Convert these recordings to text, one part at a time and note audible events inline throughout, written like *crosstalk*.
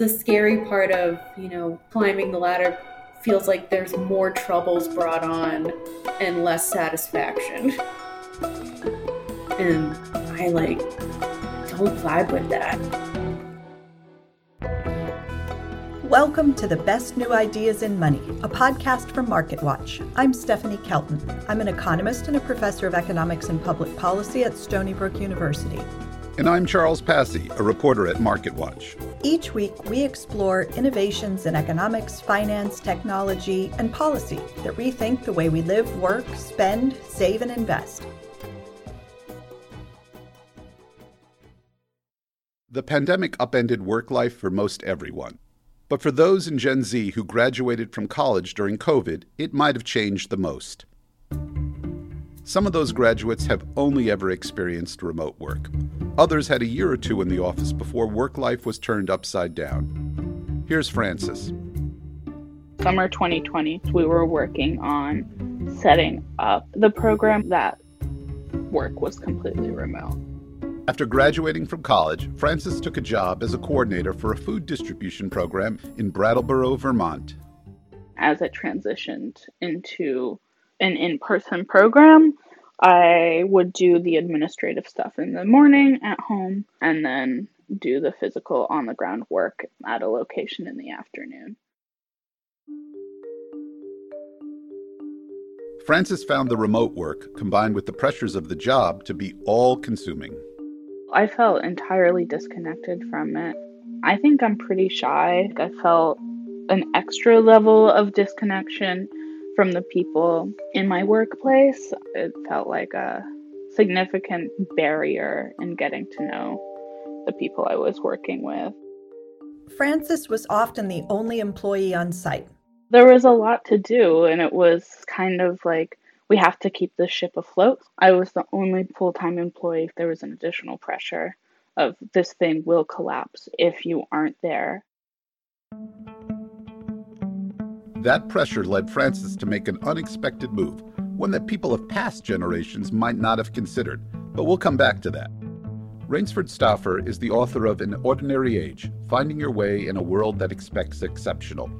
The scary part of, you know, climbing the ladder feels like there's more troubles brought on and less satisfaction. And I like don't vibe with that. Welcome to the Best New Ideas in Money, a podcast from MarketWatch. I'm Stephanie Kelton. I'm an economist and a professor of economics and public policy at Stony Brook University. And I'm Charles Passy, a reporter at MarketWatch. Each week, we explore innovations in economics, finance, technology, and policy that rethink the way we live, work, spend, save, and invest. The pandemic upended work life for most everyone. But for those in Gen Z who graduated from college during COVID, it might have changed the most. Some of those graduates have only ever experienced remote work. Others had a year or two in the office before work life was turned upside down. Here's Francis. Summer 2020, we were working on setting up the program that work was completely remote. After graduating from college, Francis took a job as a coordinator for a food distribution program in Brattleboro, Vermont. As it transitioned into an in person program, I would do the administrative stuff in the morning at home and then do the physical on the ground work at a location in the afternoon. Francis found the remote work combined with the pressures of the job to be all consuming. I felt entirely disconnected from it. I think I'm pretty shy. I felt an extra level of disconnection from the people in my workplace. It felt like a significant barrier in getting to know the people I was working with. Francis was often the only employee on site. There was a lot to do, and it was kind of like we have to keep the ship afloat. I was the only full time employee. There was an additional pressure of this thing will collapse if you aren't there. That pressure led Francis to make an unexpected move, one that people of past generations might not have considered, but we'll come back to that. Rainesford Stauffer is the author of An Ordinary Age Finding Your Way in a World That Expects Exceptional.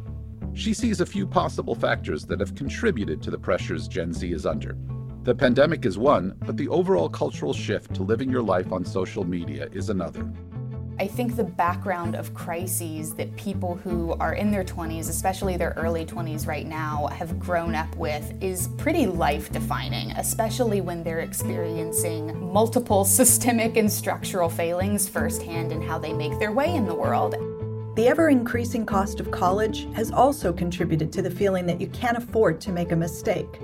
She sees a few possible factors that have contributed to the pressures Gen Z is under. The pandemic is one, but the overall cultural shift to living your life on social media is another. I think the background of crises that people who are in their 20s, especially their early 20s right now, have grown up with is pretty life defining, especially when they're experiencing multiple *laughs* systemic and structural failings firsthand in how they make their way in the world. The ever increasing cost of college has also contributed to the feeling that you can't afford to make a mistake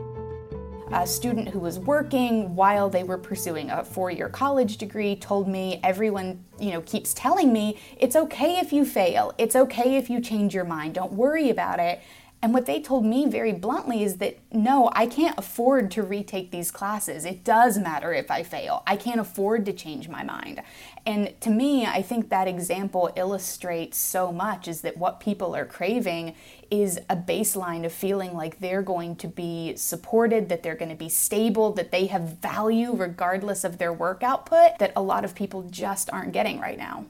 a student who was working while they were pursuing a four-year college degree told me everyone you know keeps telling me it's okay if you fail. It's okay if you change your mind. Don't worry about it and what they told me very bluntly is that no, I can't afford to retake these classes. It does matter if I fail. I can't afford to change my mind. And to me, I think that example illustrates so much is that what people are craving is a baseline of feeling like they're going to be supported, that they're going to be stable, that they have value regardless of their work output that a lot of people just aren't getting right now.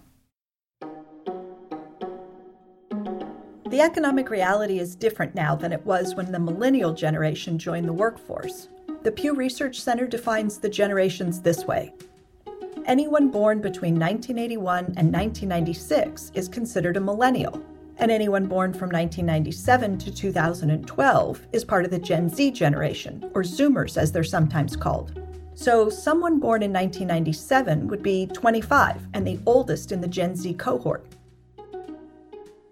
The economic reality is different now than it was when the millennial generation joined the workforce. The Pew Research Center defines the generations this way Anyone born between 1981 and 1996 is considered a millennial, and anyone born from 1997 to 2012 is part of the Gen Z generation, or Zoomers as they're sometimes called. So, someone born in 1997 would be 25 and the oldest in the Gen Z cohort.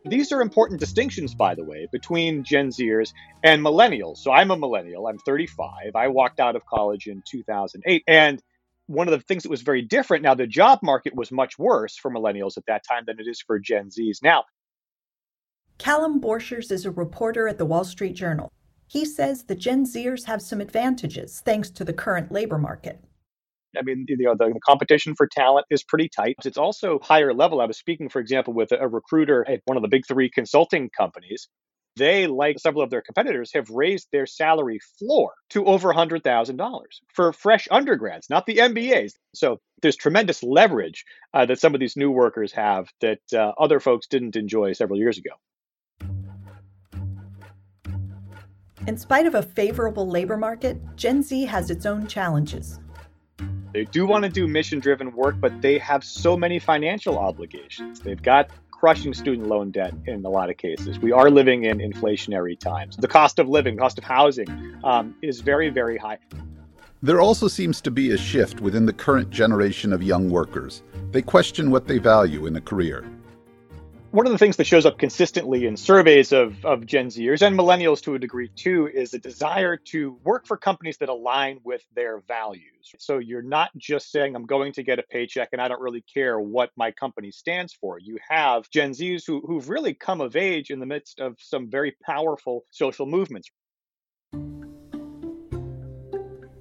These are important distinctions, by the way, between Gen Zers and millennials. So I'm a millennial, I'm 35. I walked out of college in 2008. And one of the things that was very different now, the job market was much worse for millennials at that time than it is for Gen Zs now. Callum Borchers is a reporter at the Wall Street Journal. He says the Gen Zers have some advantages thanks to the current labor market. I mean, you know, the, the, competition for talent is pretty tight. It's also higher level. I was speaking, for example, with a recruiter at one of the big three consulting companies. They, like several of their competitors, have raised their salary floor to over $100,000 for fresh undergrads, not the MBAs. So there's tremendous leverage uh, that some of these new workers have that uh, other folks didn't enjoy several years ago. In spite of a favorable labor market, Gen Z has its own challenges. They do want to do mission driven work, but they have so many financial obligations. They've got crushing student loan debt in a lot of cases. We are living in inflationary times. The cost of living, cost of housing um, is very, very high. There also seems to be a shift within the current generation of young workers. They question what they value in a career one of the things that shows up consistently in surveys of, of Gen Zers and millennials to a degree too is a desire to work for companies that align with their values. So you're not just saying, I'm going to get a paycheck and I don't really care what my company stands for. You have Gen Zs who, who've really come of age in the midst of some very powerful social movements.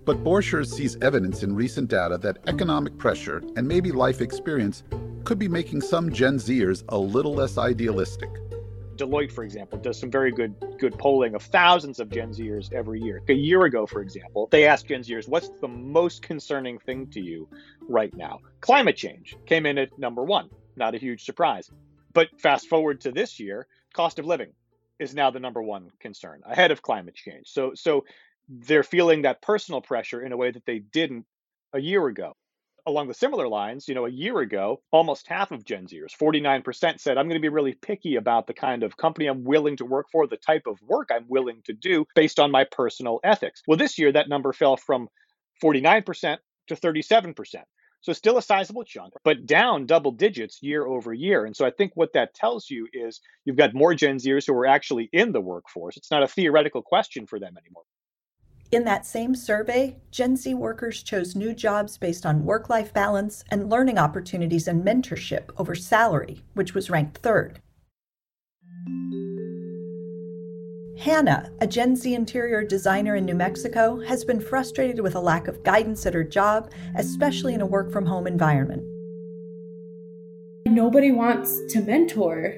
But Borchers sees evidence in recent data that economic pressure and maybe life experience could be making some Gen Zers a little less idealistic. Deloitte, for example, does some very good good polling of thousands of Gen Zers every year. A year ago, for example, they asked Gen Zers, "What's the most concerning thing to you right now?" Climate change came in at number one. Not a huge surprise. But fast forward to this year, cost of living is now the number one concern, ahead of climate change. So so they're feeling that personal pressure in a way that they didn't a year ago along the similar lines, you know, a year ago, almost half of Gen Zers, 49%, said, I'm going to be really picky about the kind of company I'm willing to work for, the type of work I'm willing to do based on my personal ethics. Well, this year, that number fell from 49% to 37%. So still a sizable chunk, but down double digits year over year. And so I think what that tells you is you've got more Gen Zers who are actually in the workforce. It's not a theoretical question for them anymore. In that same survey, Gen Z workers chose new jobs based on work life balance and learning opportunities and mentorship over salary, which was ranked third. Hannah, a Gen Z interior designer in New Mexico, has been frustrated with a lack of guidance at her job, especially in a work from home environment. Nobody wants to mentor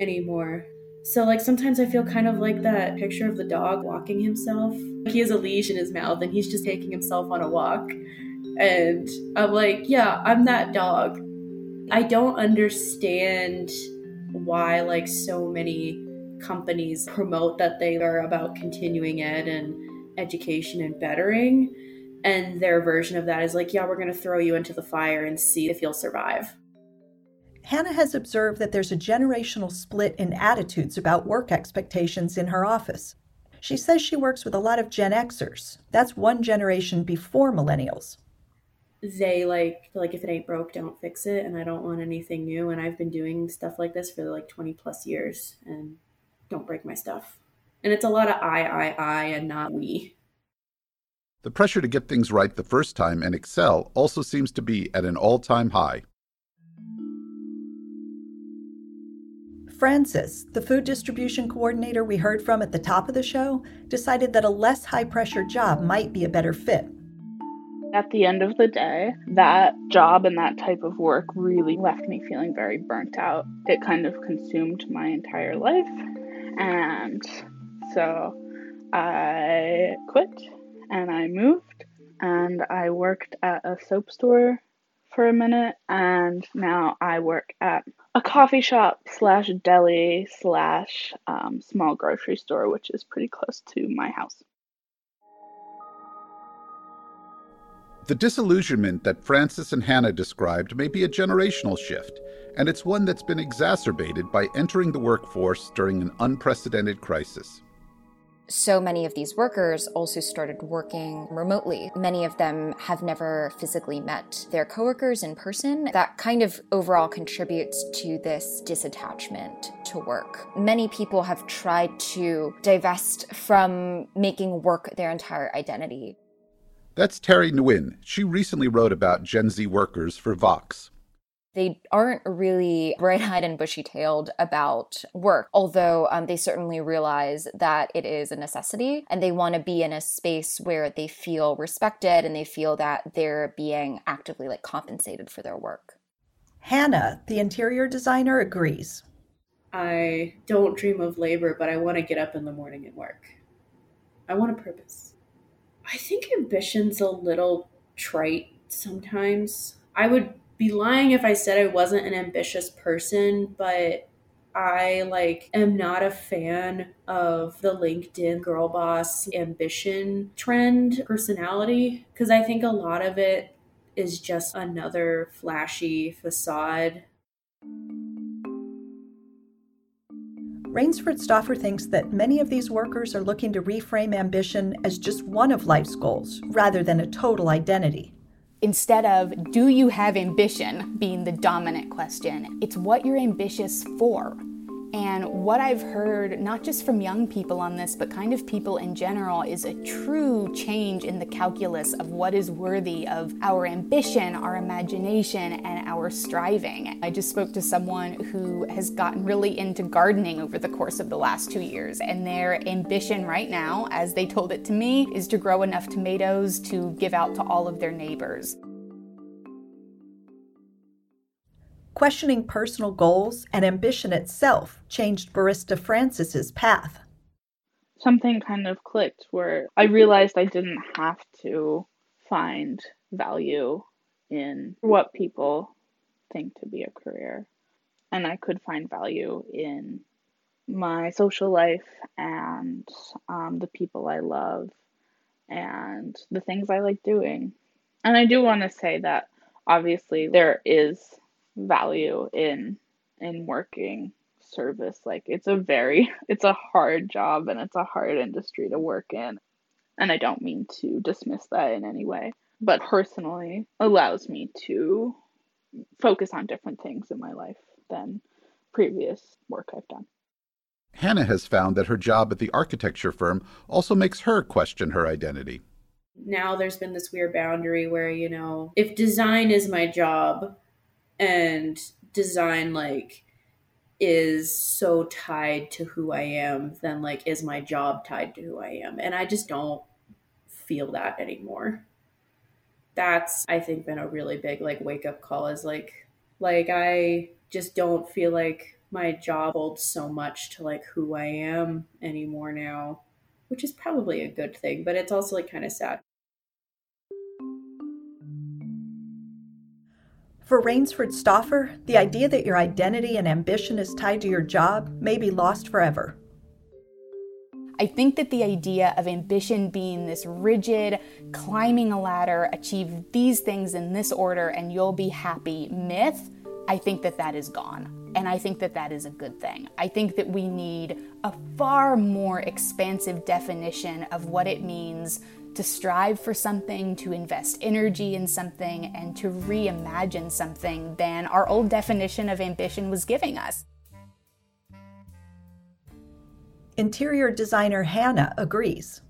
anymore. So, like, sometimes I feel kind of like that picture of the dog walking himself. He has a leash in his mouth and he's just taking himself on a walk. And I'm like, yeah, I'm that dog. I don't understand why, like, so many companies promote that they are about continuing ed and education and bettering. And their version of that is like, yeah, we're going to throw you into the fire and see if you'll survive. Hannah has observed that there's a generational split in attitudes about work expectations in her office. She says she works with a lot of Gen Xers. That's one generation before millennials. They like like if it ain't broke, don't fix it, and I don't want anything new. And I've been doing stuff like this for like twenty plus years, and don't break my stuff. And it's a lot of I, I, I, and not we. The pressure to get things right the first time and excel also seems to be at an all time high. Francis, the food distribution coordinator we heard from at the top of the show, decided that a less high pressure job might be a better fit. At the end of the day, that job and that type of work really left me feeling very burnt out. It kind of consumed my entire life. And so I quit and I moved and I worked at a soap store for a minute and now I work at a coffee shop slash deli slash um, small grocery store, which is pretty close to my house. The disillusionment that Francis and Hannah described may be a generational shift, and it's one that's been exacerbated by entering the workforce during an unprecedented crisis so many of these workers also started working remotely. Many of them have never physically met their coworkers in person. That kind of overall contributes to this disattachment to work. Many people have tried to divest from making work their entire identity. That's Terry Nguyen. She recently wrote about Gen Z workers for Vox. They aren't really *laughs* bright eyed and bushy tailed about work, although um, they certainly realize that it is a necessity and they want to be in a space where they feel respected and they feel that they're being actively like compensated for their work. Hannah, the interior designer, agrees. I don't dream of labor, but I want to get up in the morning and work. I want a purpose. I think ambition's a little trite sometimes. I would be lying if I said I wasn't an ambitious person, but I like am not a fan of the LinkedIn girl boss ambition trend personality because I think a lot of it is just another flashy facade. Rainesford Stauffer thinks that many of these workers are looking to reframe ambition as just one of life's goals rather than a total identity. Instead of, do you have ambition being the dominant question, it's what you're ambitious for. And what I've heard, not just from young people on this, but kind of people in general, is a true change in the calculus of what is worthy of our ambition, our imagination, and our striving. I just spoke to someone who has gotten really into gardening over the course of the last two years, and their ambition right now, as they told it to me, is to grow enough tomatoes to give out to all of their neighbors. Questioning personal goals and ambition itself changed barista Francis's path. Something kind of clicked where I realized I didn't have to find value in what people think to be a career. And I could find value in my social life and um, the people I love and the things I like doing. And I do want to say that obviously there is value in in working service. Like it's a very *laughs* it's a hard job and it's a hard industry to work in. And i don't mean to dismiss that in any way but personally allows me to focus on different things in my life than previous work i've done. Hannah has found that her job at the architecture firm also makes her question her identity. Now there's been this weird boundary where you know if design is my job and design like is so tied to who I am, then like is my job tied to who I am? And I just don't feel that anymore. That's I think been a really big like wake up call is like like I just don't feel like my job holds so much to like who I am anymore now, which is probably a good thing, but it's also like kind of sad. For Rainesford Stauffer, the idea that your identity and ambition is tied to your job may be lost forever. I think that the idea of ambition being this rigid, climbing a ladder, achieve these things in this order and you'll be happy myth, I think that that is gone. And I think that that is a good thing. I think that we need a far more expansive definition of what it means to strive for something, to invest energy in something, and to reimagine something than our old definition of ambition was giving us. Interior designer Hannah agrees.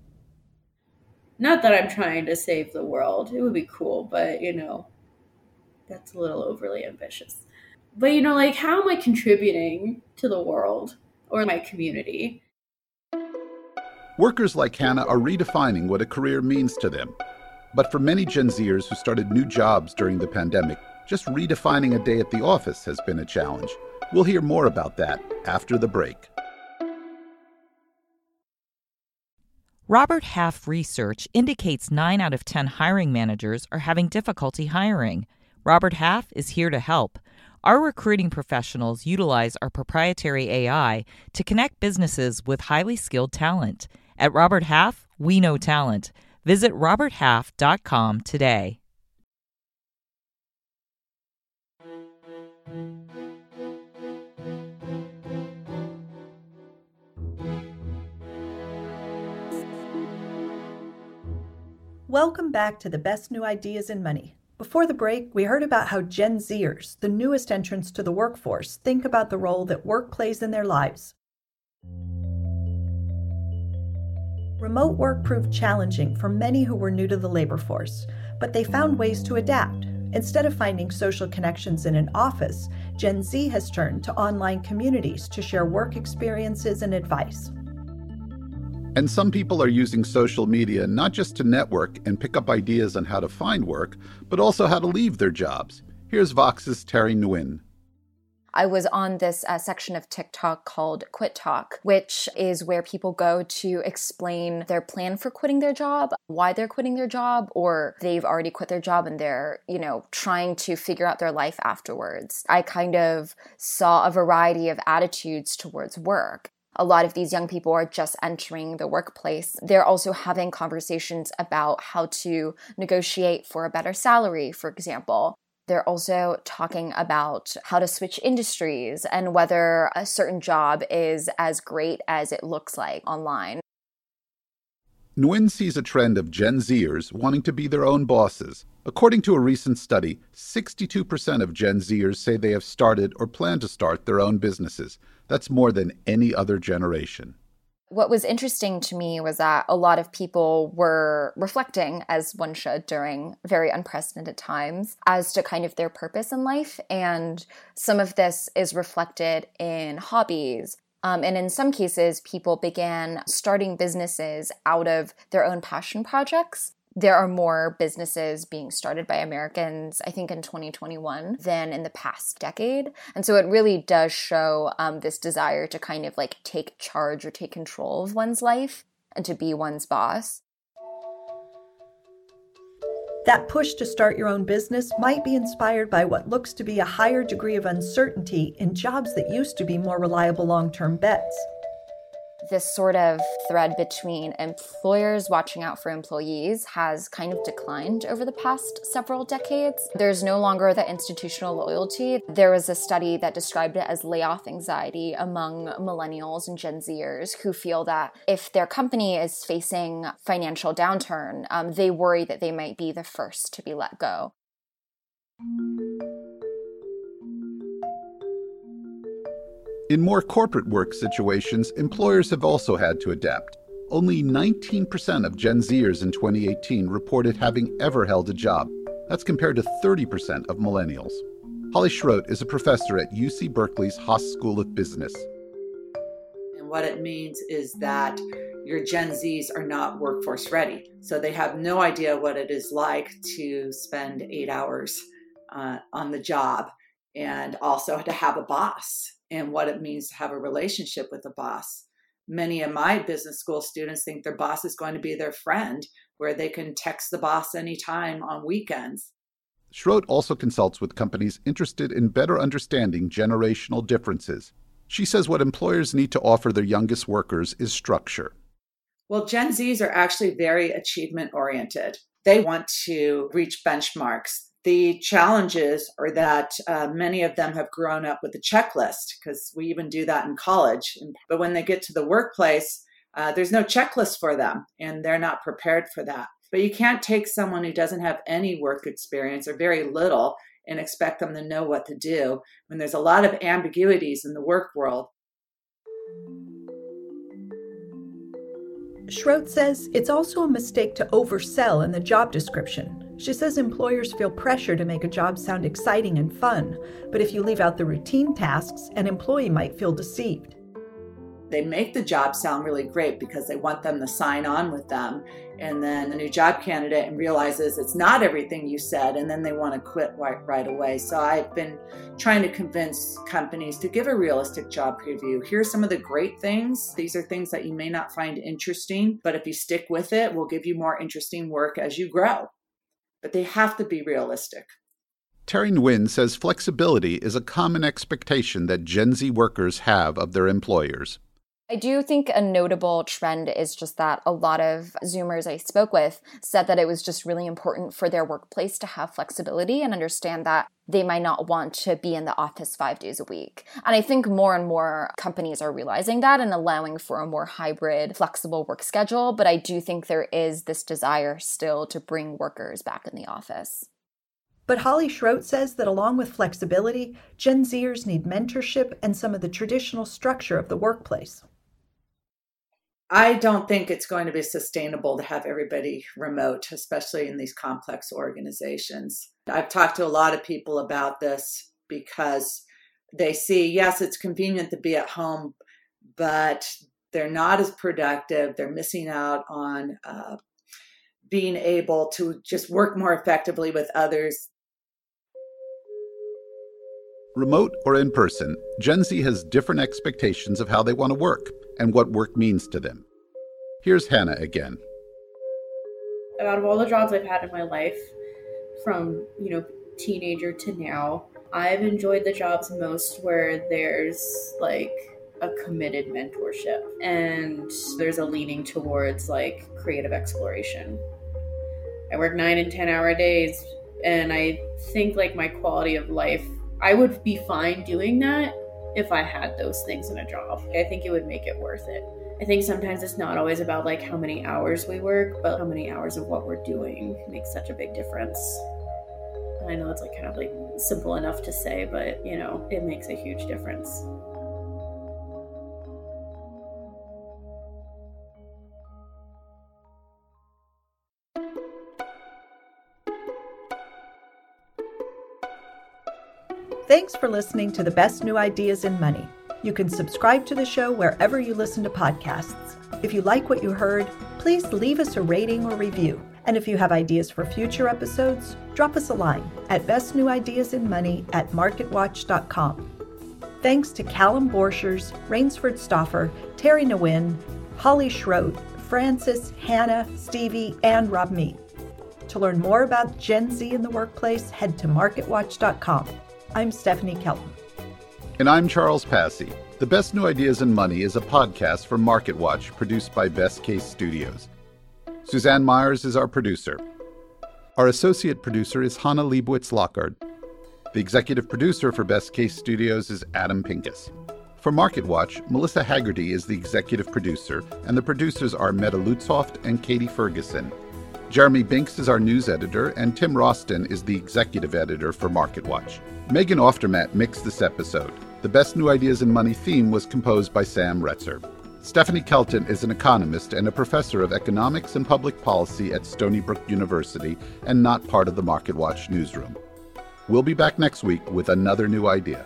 Not that I'm trying to save the world. It would be cool, but you know, that's a little overly ambitious. But you know, like, how am I contributing to the world or my community? Workers like Hannah are redefining what a career means to them. But for many Gen Zers who started new jobs during the pandemic, just redefining a day at the office has been a challenge. We'll hear more about that after the break. Robert Half research indicates 9 out of 10 hiring managers are having difficulty hiring. Robert Half is here to help. Our recruiting professionals utilize our proprietary AI to connect businesses with highly skilled talent. At Robert Half, we know talent. Visit roberthalf.com today. Welcome back to the best new ideas in money. Before the break, we heard about how Gen Zers, the newest entrants to the workforce, think about the role that work plays in their lives. Remote work proved challenging for many who were new to the labor force, but they found ways to adapt. Instead of finding social connections in an office, Gen Z has turned to online communities to share work experiences and advice. And some people are using social media not just to network and pick up ideas on how to find work, but also how to leave their jobs. Here's Vox's Terry Nguyen. I was on this uh, section of TikTok called QuitTok, which is where people go to explain their plan for quitting their job, why they're quitting their job, or they've already quit their job and they're, you know, trying to figure out their life afterwards. I kind of saw a variety of attitudes towards work a lot of these young people are just entering the workplace. They're also having conversations about how to negotiate for a better salary, for example. They're also talking about how to switch industries and whether a certain job is as great as it looks like online. Nguyen sees a trend of Gen Zers wanting to be their own bosses. According to a recent study, 62% of Gen Zers say they have started or plan to start their own businesses. That's more than any other generation. What was interesting to me was that a lot of people were reflecting, as one should during very unprecedented times, as to kind of their purpose in life. And some of this is reflected in hobbies. Um, and in some cases, people began starting businesses out of their own passion projects there are more businesses being started by Americans, I think, in 2021 than in the past decade. And so it really does show um, this desire to kind of like take charge or take control of one's life and to be one's boss. That push to start your own business might be inspired by what looks to be a higher degree of uncertainty in jobs that used to be more reliable long term bets this sort of thread between employers watching out for employees has kind of declined over the past several decades. There's no longer the institutional loyalty. There was a study that described it as layoff anxiety among millennials and Gen Zers who feel that if their company is facing financial downturn, um, they worry that they might be the first to be let go. In more corporate work situations, employers have also had to adapt. Only 19% of Gen Zers in 2018 reported having ever held a job. That's compared to 30% of millennials. Holly Schroth is a professor at UC Berkeley's Haas School of Business. And what it means is that your Gen Zs are not workforce ready. So they have no idea what it is like to spend eight hours uh, on the job and also to have a boss and what it means to have a relationship with a boss. Many of my business school students think their boss is going to be their friend, where they can text the boss anytime on weekends. Schroth also consults with companies interested in better understanding generational differences. She says what employers need to offer their youngest workers is structure. Well, Gen Zs are actually very achievement oriented. They want to reach benchmarks. The challenges are that uh, many of them have grown up with a checklist because we even do that in college. But when they get to the workplace, uh, there's no checklist for them and they're not prepared for that. But you can't take someone who doesn't have any work experience or very little and expect them to know what to do when there's a lot of ambiguities in the work world. Schroth says it's also a mistake to oversell in the job description. She says employers feel pressure to make a job sound exciting and fun, but if you leave out the routine tasks, an employee might feel deceived. They make the job sound really great because they want them to sign on with them. And then the new job candidate realizes it's not everything you said, and then they want to quit right, right away. So I've been trying to convince companies to give a realistic job preview. Here's some of the great things. These are things that you may not find interesting, but if you stick with it, will give you more interesting work as you grow but they have to be realistic. Terry Nguyen says flexibility is a common expectation that Gen Z workers have of their employers. I do think a notable trend is just that a lot of Zoomers I spoke with said that it was just really important for their workplace to have flexibility and understand that they might not want to be in the office five days a week. And I think more and more companies are realizing that and allowing for a more hybrid, flexible work schedule. But I do think there is this desire still to bring workers back in the office. But Holly Schroth says that along with flexibility, Gen Zers need mentorship and some of the traditional structure of the workplace. I don't think it's going to be sustainable to have everybody remote, especially in these complex organizations. I've talked to a lot of people about this because they see, yes, it's convenient to be at home, but they're not as productive. They're missing out on uh, being able to just work more effectively with others. Remote or in person, Gen Z has different expectations of how they want to work and what work means to them. Here's Hannah again. Out of all the jobs I've had in my life, from you know teenager to now, I've enjoyed the jobs most where there's like a committed mentorship and there's a leaning towards like creative exploration. I work nine and 10 hour days, and I think like my quality of life, I would be fine doing that if I had those things in a job. I think it would make it worth it. I think sometimes it's not always about like how many hours we work, but how many hours of what we're doing makes such a big difference. I know it's like kind of like simple enough to say, but you know, it makes a huge difference. Thanks for listening to the best new ideas in money. You can subscribe to the show wherever you listen to podcasts. If you like what you heard, please leave us a rating or review. And if you have ideas for future episodes, drop us a line at bestnewideasinmoney at marketwatch.com. Thanks to Callum Borchers, Rainesford Stauffer, Terry Nguyen, Holly Schroth, Francis, Hannah, Stevie, and Rob Mead. To learn more about Gen Z in the workplace, head to marketwatch.com. I'm Stephanie Kelton. And I'm Charles Passy. The Best New Ideas in Money is a podcast from MarketWatch produced by Best Case Studios. Suzanne Myers is our producer. Our associate producer is Hannah Liebowitz Lockard. The executive producer for Best Case Studios is Adam Pincus. For MarketWatch, Melissa Haggerty is the executive producer, and the producers are Meta Lutzoft and Katie Ferguson. Jeremy Binckes is our news editor, and Tim Roston is the executive editor for MarketWatch. Megan Oftermatt mixed this episode. The Best New Ideas in Money theme was composed by Sam Retzer. Stephanie Kelton is an economist and a professor of economics and public policy at Stony Brook University and not part of the MarketWatch newsroom. We'll be back next week with another new idea.